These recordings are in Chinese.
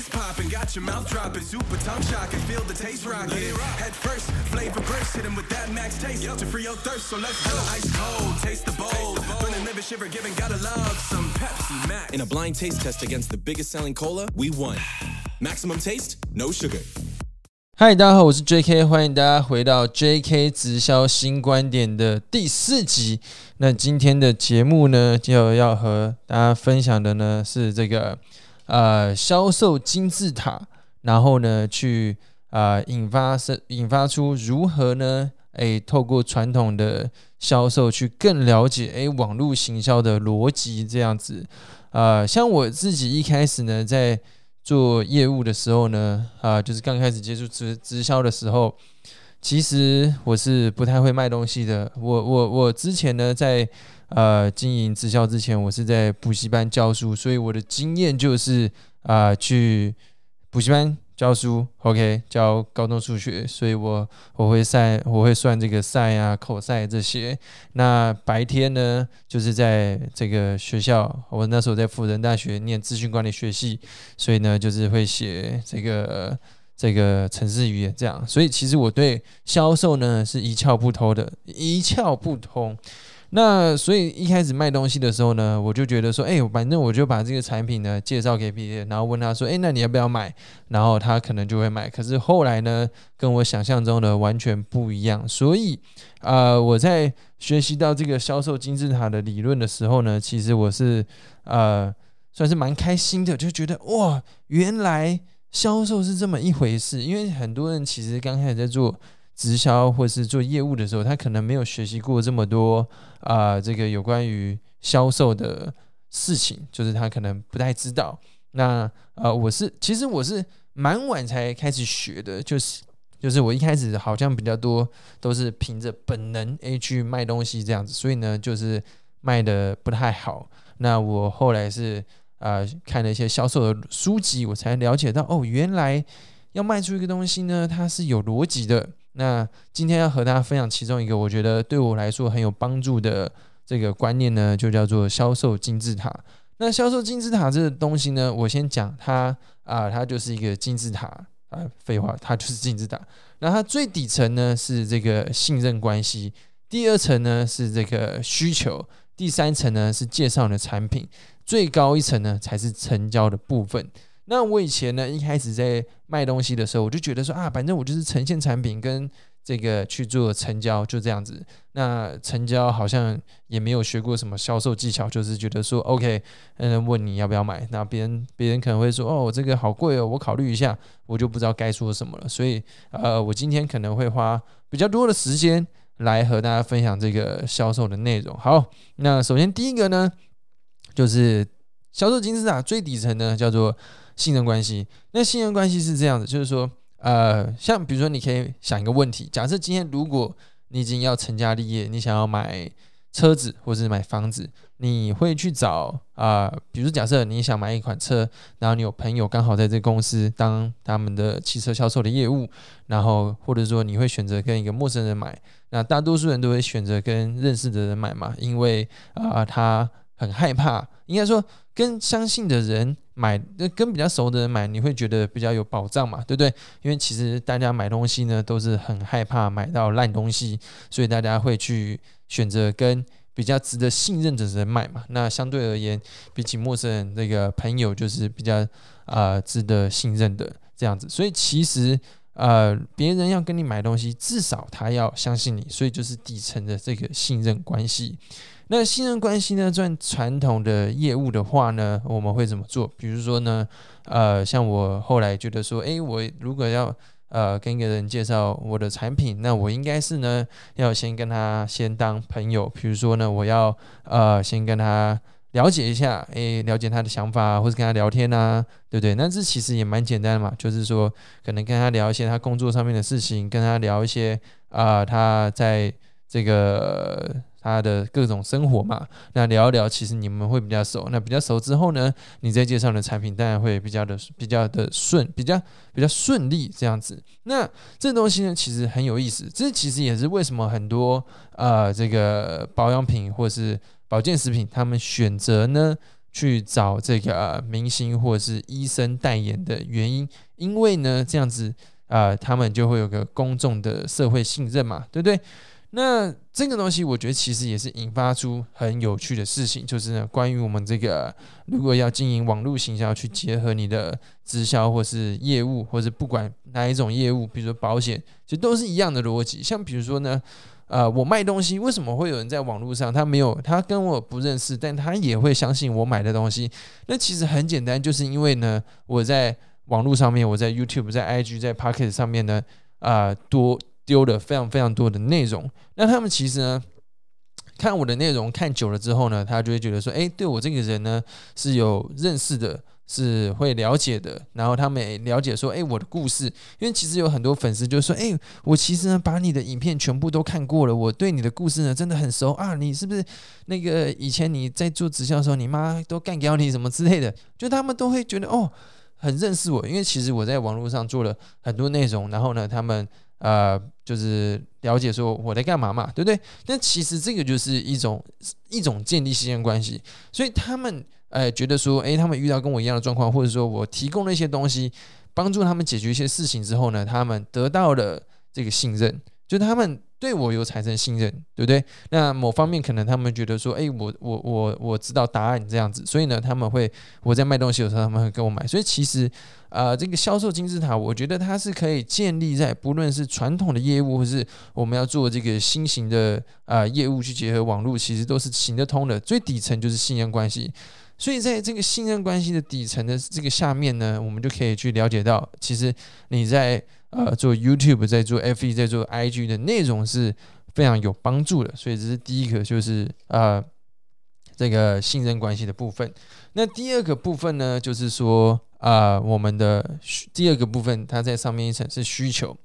is popping, got your mouth dropping, super tongue shocking, feel the taste rocking. Head first, flavor burst, hit 'em with that max taste to free your thirst. So let's go. Ice cold, taste the bold, burning liver shiver, giving gotta love some Pepsi Max. In a blind taste test against the biggest selling cola, we won. Maximum taste, no sugar. 嗨，大家好，我是 J.K，欢迎大家回到 J.K 直销新观点的第四集。那今天的节目呢，就要和大家分享的呢是这个 呃销售金字塔，然后呢去啊、引发是引发出如何呢？诶，透过传统的销售去更了解诶网络行销的逻辑这样子。呃，像我自己一开始呢，在做业务的时候呢，啊、就是刚开始接触直直销的时候，其实我是不太会卖东西的。我我我之前呢，在呃经营直销之前，我是在补习班教书，所以我的经验就是啊、去补习班教书，OK，教高中数学，所以我我会算我会算这个算啊、cos 这些。那白天呢，就是在这个学校，我那时候在辅仁大学念资讯管理学系，所以呢，就是会写这个这个城市语言这样。所以其实我对销售呢是一窍不通的，一窍不通。那所以一开始卖东西的时候呢，我就觉得说，哎、反正我就把这个产品呢介绍给别人，然后问他说，哎、那你要不要买？然后他可能就会买。可是后来呢，跟我想象中的完全不一样。所以，呃，我在学习到这个销售金字塔的理论的时候呢，其实我是呃算是蛮开心的，就觉得哇，原来销售是这么一回事。因为很多人其实刚开始在做直销或是做业务的时候，他可能没有学习过这么多啊、这个有关于销售的事情，就是他可能不太知道。那呃，我是其实我是蛮晚才开始学的，就是就是我一开始好像比较多都是凭着本能诶去卖东西这样子，所以呢就是卖的不太好。那我后来是呃看了一些销售的书籍，我才了解到哦，原来要卖出一个东西呢，它是有逻辑的。那今天要和大家分享其中一个我觉得对我来说很有帮助的这个观念呢，就叫做销售金字塔。那销售金字塔这个东西呢，我先讲它啊、它就是一个金字塔啊、废话，它就是金字塔。那它最底层呢是这个信任关系，第二层呢是这个需求，第三层呢是介绍的产品，最高一层呢才是成交的部分。那我以前呢，一开始在卖东西的时候，我就觉得说啊，反正我就是呈现产品跟这个去做成交，就这样子。那成交好像也没有学过什么销售技巧，就是觉得说 OK，嗯，问你要不要买，那别人别人可能会说哦，这个好贵哦，我考虑一下，我就不知道该说什么了。所以呃，我今天可能会花比较多的时间来和大家分享这个销售的内容。好，那首先第一个呢，就是销售金字塔最底层呢叫做信任关系。那信任关系是这样的，就是说，呃，像比如说，你可以想一个问题：假设今天如果你已经要成家立业，你想要买车子或者是买房子，你会去找啊、比如假设你想买一款车，然后你有朋友刚好在这个公司当他们的汽车销售的业务，然后或者说你会选择跟一个陌生人买，那大多数人都会选择跟认识的人买嘛，因为啊、他很害怕，应该说跟相信的人买，跟比较熟的人买，你会觉得比较有保障嘛，对不对？因为其实大家买东西呢，都是很害怕买到烂东西，所以大家会去选择跟比较值得信任的人买嘛。那相对而言，比起陌生人，这个朋友就是比较呃值得信任的这样子。所以其实呃，别人要跟你买东西，至少他要相信你，所以就是底层的这个信任关系。那信任关系呢，赚传统的业务的话呢，我们会怎么做？比如说呢，呃，像我后来觉得说，诶，我如果要呃跟一个人介绍我的产品，那我应该是呢要先跟他先当朋友，比如说呢，我要呃先跟他了解一下，诶，了解他的想法，或者跟他聊天啊，对不对？那这其实也蛮简单的嘛，就是说可能跟他聊一些他工作上面的事情，跟他聊一些啊、他在这个他的各种生活嘛，那聊一聊，其实你们会比较熟。那比较熟之后呢，你再介绍的产品，当然会比较的比较的顺，比较比较顺利这样子。那这东西呢，其实很有意思。这其实也是为什么很多呃这个保养品或是保健食品，他们选择呢去找这个明星或者是医生代言的原因，因为呢，这样子啊，他们就会有个公众的社会信任嘛，对不对？那这个东西，我觉得其实也是引发出很有趣的事情，就是呢，关于我们这个如果要经营网络行销，去结合你的直销或是业务，或者不管哪一种业务，比如说保险，其实都是一样的逻辑。像比如说呢。呃，我卖东西，为什么会有人在网络上？他没有，他跟我不认识，但他也会相信我买的东西。那其实很简单，就是因为呢，我在网络上面，我在 YouTube、在 IG、在 Pocket 上面呢，啊，多丢了非常非常多的内容。那他们其实呢，看我的内容看久了之后呢，他就会觉得说，哎，对我这个人呢是有认识的。是会了解的，然后他们也了解说，哎，我的故事，因为其实有很多粉丝就说，哎，我其实呢把你的影片全部都看过了，我对你的故事呢真的很熟啊，你是不是那个以前你在做直销的时候，你妈都干掉你什么之类的，就他们都会觉得哦，很认识我，因为其实我在网络上做了很多内容，然后呢，他们呃就是了解说我在干嘛嘛，对不对？那其实这个就是一种一种建立信任关系，所以他们。哎，觉得说，哎，他们遇到跟我一样的状况，或者说我提供了一些东西，帮助他们解决一些事情之后呢，他们得到了这个信任，就他们。对我有产生信任，对不对？那某方面可能他们觉得说，哎，我我我我知道答案这样子，所以呢，他们会我在卖东西的时候，他们会跟我买。所以其实，呃，这个销售金字塔，我觉得它是可以建立在不论是传统的业务，或是我们要做这个新型的啊业务去结合网络，其实都是行得通的。最底层就是信任关系。所以在这个信任关系的底层的这个下面呢，我们就可以去了解到，其实你在。呃，做 YouTube 在做 FE 在做 IG 的内容是非常有帮助的，所以这是第一个，就是呃这个信任关系的部分。那第二个部分呢，就是说啊，我们的第二个部分，它在上面一层是需求。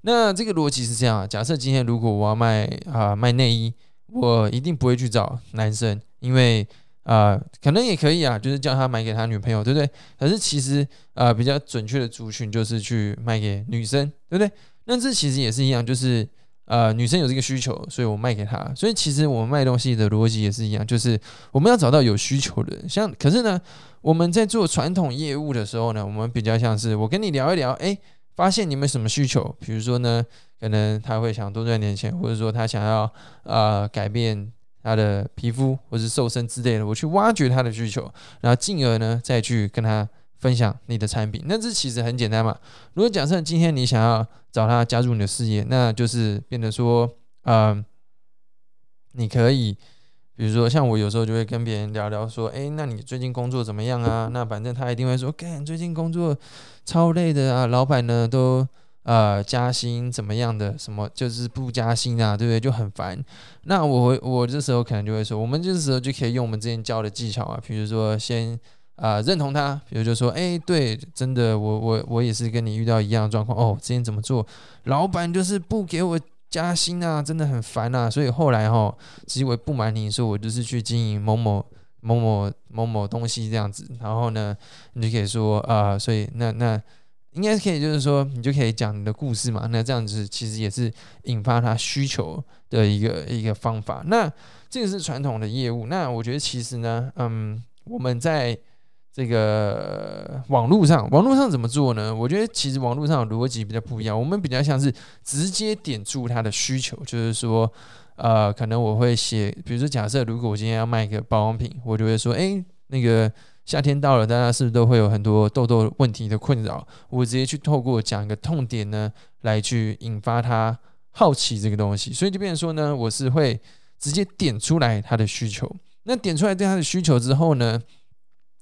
那这个逻辑是这样啊，假设今天如果我要卖啊卖内衣，我一定不会去找男生，因为。啊，可能也可以啊，就是叫他买给他女朋友，对不对？可是其实啊，比较准确的族群就是去卖给女生，对不对？那这其实也是一样，就是呃，女生有这个需求，所以我卖给她。所以其实我们卖东西的逻辑也是一样，就是我们要找到有需求的人。像可是呢，我们在做传统业务的时候呢，我们比较像是我跟你聊一聊，哎，发现你们什么需求？比如说呢，可能他会想多赚点钱，或者说他想要呃改变。他的皮肤或是瘦身之类的，我去挖掘他的需求，然后进而呢再去跟他分享你的产品。那这其实很简单嘛。如果假设今天你想要找他加入你的事业，那就是变得说，嗯，你可以，比如说像我有时候就会跟别人聊聊说，哎，那你最近工作怎么样啊？那反正他一定会说，干，最近工作超累的啊，老板呢都。呃，加薪怎么样的？什么就是不加薪啊，对不对？就很烦。那我我这时候可能就会说，我们这时候就可以用我们之前教的技巧啊，比如说先啊认同他，比如就说，哎，对，真的，我我我也是跟你遇到一样的状况哦。之前怎么做？老板就是不给我加薪啊，真的很烦啊。所以后来哈，其实我不瞒你说，我就是去经营某某某某某某东西这样子。然后呢，你就可以说啊，所以那那。应该是可以，就是说，你就可以讲你的故事嘛。那这样子其实也是引发他需求的一个一个方法。那这个是传统的业务。那我觉得其实呢，嗯，我们在这个网络上，网络上怎么做呢？我觉得其实网络上的逻辑比较不一样。我们比较像是直接点出他的需求，就是说，呃，可能我会写，比如说假设如果我今天要卖一个保养品，我就会说，哎，那个。夏天到了，大家是不是都会有很多痘痘问题的困扰？我直接去透过讲一个痛点呢，来去引发他好奇这个东西，所以就变成说呢，我是会直接点出来他的需求。那点出来对他的需求之后呢，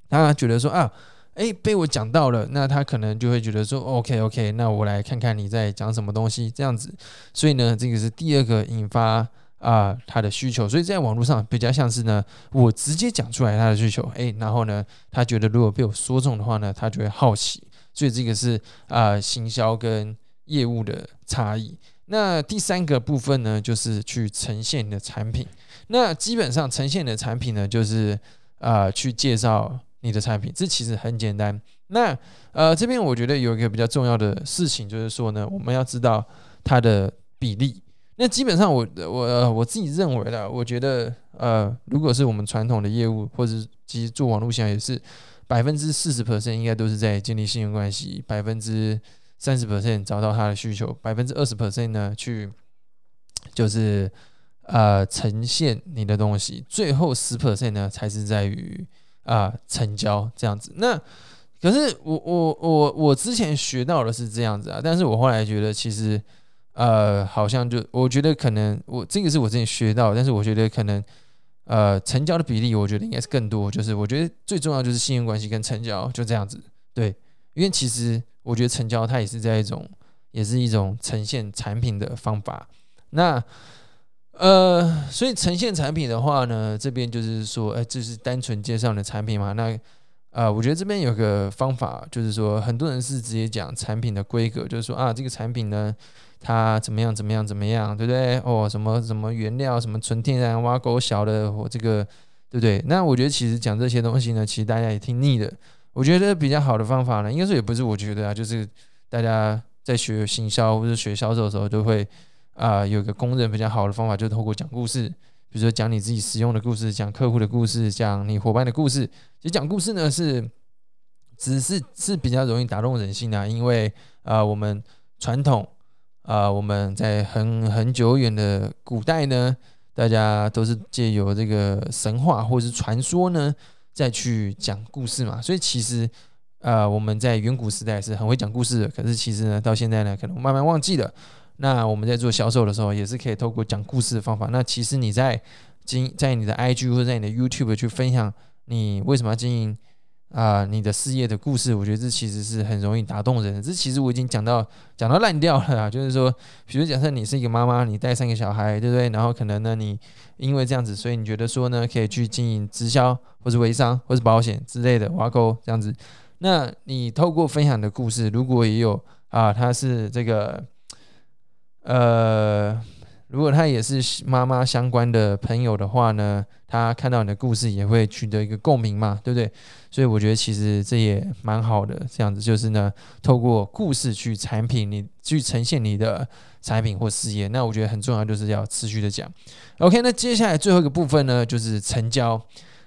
他觉得说啊，诶，被我讲到了，那他可能就会觉得说，OK OK，那我来看看你在讲什么东西这样子。所以呢，这个是第二个引发。啊，他的需求，所以在网络上比较像是呢，我直接讲出来他的需求，诶，然后呢，他觉得如果被我说中的话呢，他就会好奇，所以这个是啊，行销跟业务的差异。那第三个部分呢，就是去呈现你的产品。那基本上呈现你的产品呢，就是啊，去介绍你的产品，这其实很简单。那呃，这边我觉得有一个比较重要的事情，就是说呢，我们要知道它的比例。那基本上，我我我自己认为的，我觉得呃，如果是我们传统的业务，或者其实做网络销也是百分之四十 percent 应该都是在建立信任关系，百分之三十 percent 找到他的需求，百分之二十 percent 呢去就是呃呈现你的东西，最后十 percent 呢才是在于啊成交这样子。那可是我我我我之前学到的是这样子啊，但是我后来觉得其实呃好像就我觉得可能我这个是我之前学到，但是我觉得可能呃成交的比例我觉得应该是更多，就是我觉得最重要就是信任关系跟成交就这样子，对，因为其实我觉得成交它也是在一种也是一种呈现产品的方法，那。呃，所以呈现产品的话呢，这边就是说，哎，这是单纯介绍的产品嘛？那呃，我觉得这边有个方法，就是说，很多人是直接讲产品的规格，就是说啊，这个产品呢，它怎么样怎么样怎么样，对不对？哦，什么什么原料，什么纯天然挖沟小的，我这个对不对？那我觉得其实讲这些东西呢，其实大家也听腻的。我觉得比较好的方法呢，应该说也不是我觉得啊，就是大家在学行销或者学销售的时候都会。啊，有个公认比较好的方法，就是透过讲故事，比如说讲你自己使用的故事，讲客户的故事，讲你伙伴的故事。其实讲故事呢，是只是是比较容易打动人心的，因为啊，我们传统啊，我们在很很久远的古代呢，大家都是借由这个神话或者是传说呢，再去讲故事嘛。所以其实啊，我们在远古时代是很会讲故事的，可是其实呢，到现在呢，可能慢慢忘记了。那我们在做销售的时候，也是可以透过讲故事的方法。那其实你在经在你的 IG 或者在你的 YouTube 去分享你为什么要经营啊你的事业的故事，我觉得这其实是很容易打动人的。这其实我已经讲到讲到烂掉了啊，就是说，比如假设你是一个妈妈，你带三个小孩，对不对？然后可能呢，你因为这样子，所以你觉得说呢，可以去经营直销或者微商或者保险之类的挖沟这样子。那你透过分享的故事，如果也有啊，它是这个。呃，如果他也是妈妈相关的朋友的话呢，他看到你的故事也会取得一个共鸣嘛，对不对？所以我觉得其实这也蛮好的，这样子就是呢，透过故事去产品，你去呈现你的产品或事业。那我觉得很重要，就是要持续的讲。OK，那接下来最后一个部分呢，就是成交。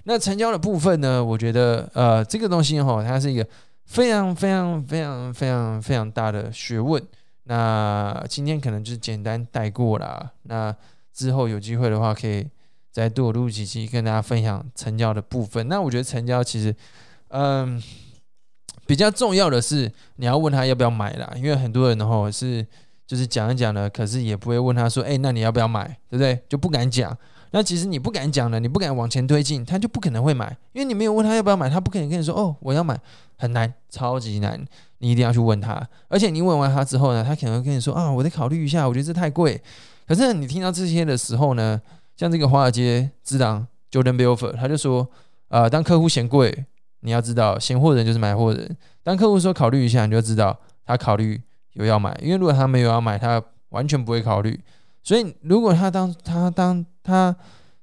那成交的部分呢，我觉得呃，这个东西哈，它是一个非常非常非常非常非常大的学问。那今天可能就是简单带过啦。那之后有机会的话，可以再多录几期跟大家分享成交的部分。那我觉得成交其实，嗯，比较重要的是你要问他要不要买啦，因为很多人的话是就是讲一讲呢，可是也不会问他说，哎，那你要不要买，对不对？就不敢讲。那其实你不敢讲了，你不敢往前推进，他就不可能会买，因为你没有问他要不要买，他不可能跟你说，哦，我要买，很难，超级难。你一定要去问他，而且你问完他之后呢，他可能会跟你说啊，我得考虑一下，我觉得这太贵。可是你听到这些的时候呢，像这个华尔街之狼 Jordan Belfort，他就说啊，当客户嫌贵，你要知道嫌货人就是买货人。当客户说考虑一下，你就知道他考虑有要买，因为如果他没有要买，他完全不会考虑。所以如果他当他当他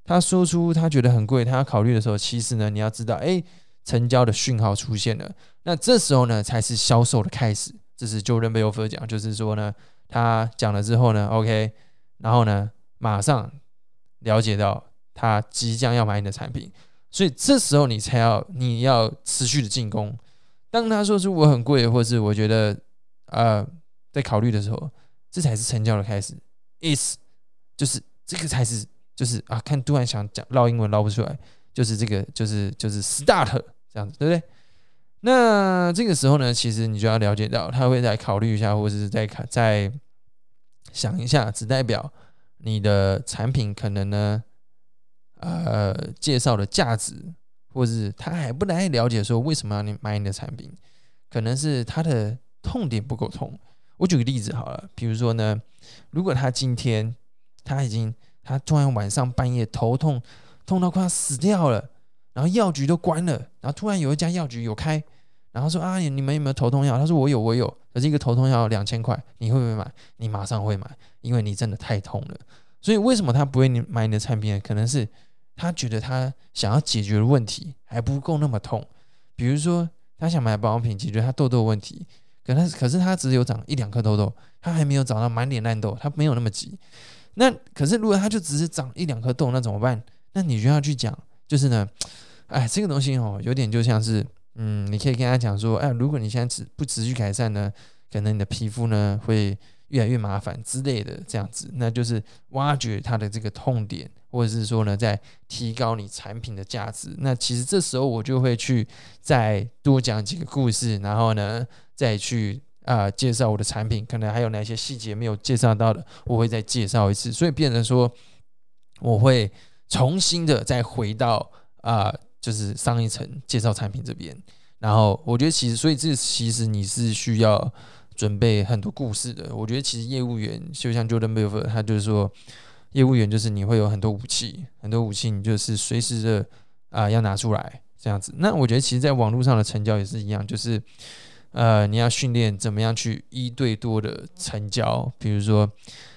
他说出他觉得很贵，他要考虑的时候，其实呢，你要知道，哎。成交的讯号出现了，那这时候呢才是销售的开始。这是就任贝欧夫讲，就是说呢，他讲了之后呢，OK，然后呢，马上了解到他即将要买你的产品，所以这时候你才要你要持续的进攻。当他说出我很贵，或是我觉得呃在考虑的时候，这才是成交的开始。Is 就是这个才是就是啊，看突然想讲唠英文唠不出来。就是这个，就是就是 start 这样子，对不对？那这个时候呢，其实你就要了解到，他会再考虑一下，或者是再看再想一下，只代表你的产品可能呢，呃，介绍的价值，或是他还不太了解说为什么要你买你的产品，可能是他的痛点不够痛。我举个例子好了，比如说呢，如果他今天他已经他突然晚上半夜头痛。痛到快要死掉了，然后药局都关了，然后突然有一家药局有开，然后说啊，你们有没有头痛药？他说我有，我有，可是一个头痛药两千块，你会不会买？你马上会买，因为你真的太痛了。所以为什么他不会你买你的产品？可能是他觉得他想要解决的问题还不够那么痛。比如说他想买保养品解决他痘痘问题，可他可是他只有长一两颗痘痘，他还没有长到满脸烂痘，他没有那么急。那可是如果他就只是长一两颗痘，那怎么办？那你就要去讲，就是呢，哎，这个东西哦，有点就像是，嗯，你可以跟他讲说，哎，如果你现在持不持续改善呢，可能你的皮肤呢会越来越麻烦之类的，这样子，那就是挖掘他的这个痛点，或者是说呢，在提高你产品的价值。那其实这时候我就会去再多讲几个故事，然后呢，再去啊介绍我的产品，可能还有哪些细节没有介绍到的，我会再介绍一次。所以变成说，我会重新的再回到啊，就是上一层介绍产品这边。然后我觉得其实，所以这其实你是需要准备很多故事的。我觉得其实业务员就像 Jordan b e l f o r 他就是说，业务员就是你会有很多武器，很多武器你就是随时的啊要拿出来这样子。那我觉得其实在网络上的成交也是一样，就是呃你要训练怎么样去一对多的成交，比如说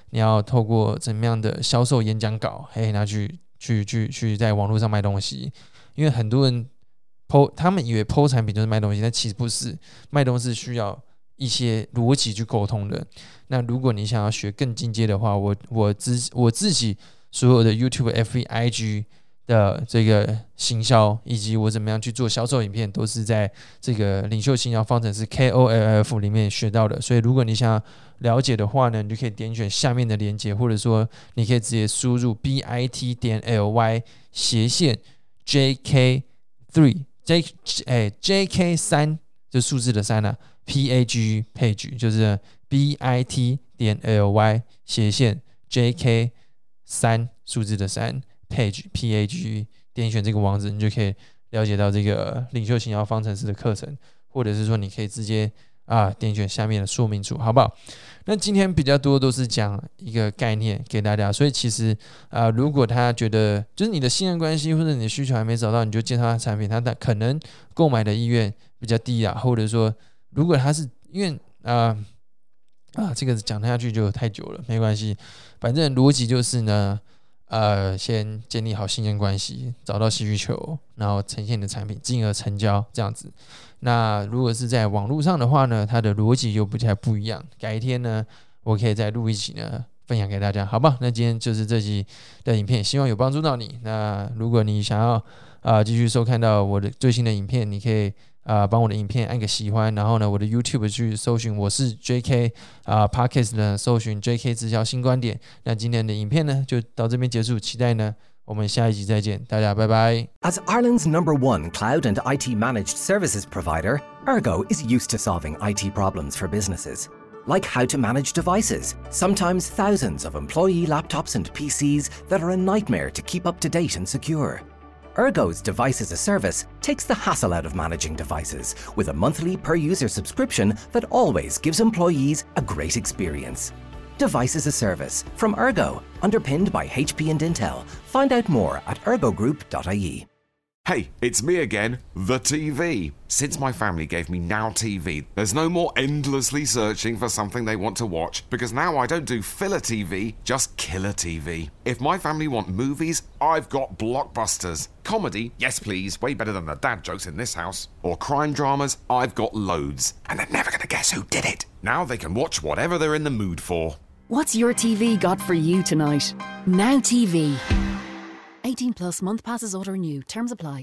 你要透过怎么样的销售演讲稿，嘿拿去去去去在网络上卖东西，因为很多人。剖，他们以为剖产品就是卖东西，但其实不是，卖东西需要一些逻辑去沟通的。那如果你想要学更进阶的话，我我自我自己所有的 YouTube、F V I G 的这个行销，以及我怎么样去做销售影片，都是在这个领袖行销方程式 K O L F 里面学到的。所以如果你想了解的话呢，你就可以点选下面的链接，或者说你可以直接输入 B I T 点 L Y 斜线 J K Three。J 哎，J K 三就数字的三啊，P A G page 就是 B I T 点 L Y 斜线 J K 三数字的三 page P A G 点选这个网址，你就可以了解到这个领袖型要方程式的课程，或者是说你可以直接啊点选下面的说明处，好不好？那今天比较多都是讲一个概念给大家，所以其实啊，如果他觉得就是你的信任关系或者你的需求还没找到，你就介绍他产品，他的可能购买的意愿比较低啊，或者说如果他是因为啊啊这个讲下去就太久了，没关系，反正逻辑就是呢，呃，先建立好信任关系，找到需求，然后呈现你的产品，进而成交这样子。那如果是在网络上的话呢，它的逻辑又不太不一样。改天呢，我可以再录一集呢，分享给大家，好吧？那今天就是这集的影片，希望有帮助到你。那如果你想要啊继续收看到我的最新的影片，你可以啊帮我的影片按个喜欢，然后呢，我的 YouTube 去搜寻我是 J.K. 啊 Podcast 呢，搜寻 J.K. 直销新观点。那今天的影片呢就到这边结束，期待呢。我们下一集再见，大家拜拜。As Ireland's number one cloud and IT managed services provider, Ergo is used to solving IT problems for businesses. Like how to manage devices, sometimes thousands of employee laptops and PCs that are a nightmare to keep up to date and secure. Ergo's Device as a Service takes the hassle out of managing devices with a monthly per user subscription that always gives employees a great experience. Device as a Service from Ergo, underpinned by HP and Intel. Find out more at ergogroup.ie. Hey, it's me again, the TV. Since my family gave me Now TV, there's no more endlessly searching for something they want to watch because now I don't do filler TV, just killer TV. If my family want movies, I've got blockbusters. Comedy, yes please, way better than the dad jokes in this house. Or crime dramas, I've got loads. And they're never gonna guess who did it. Now they can watch whatever they're in the mood for. What's your TV got for you tonight? Now TV. 18 plus month passes auto renew. Terms apply.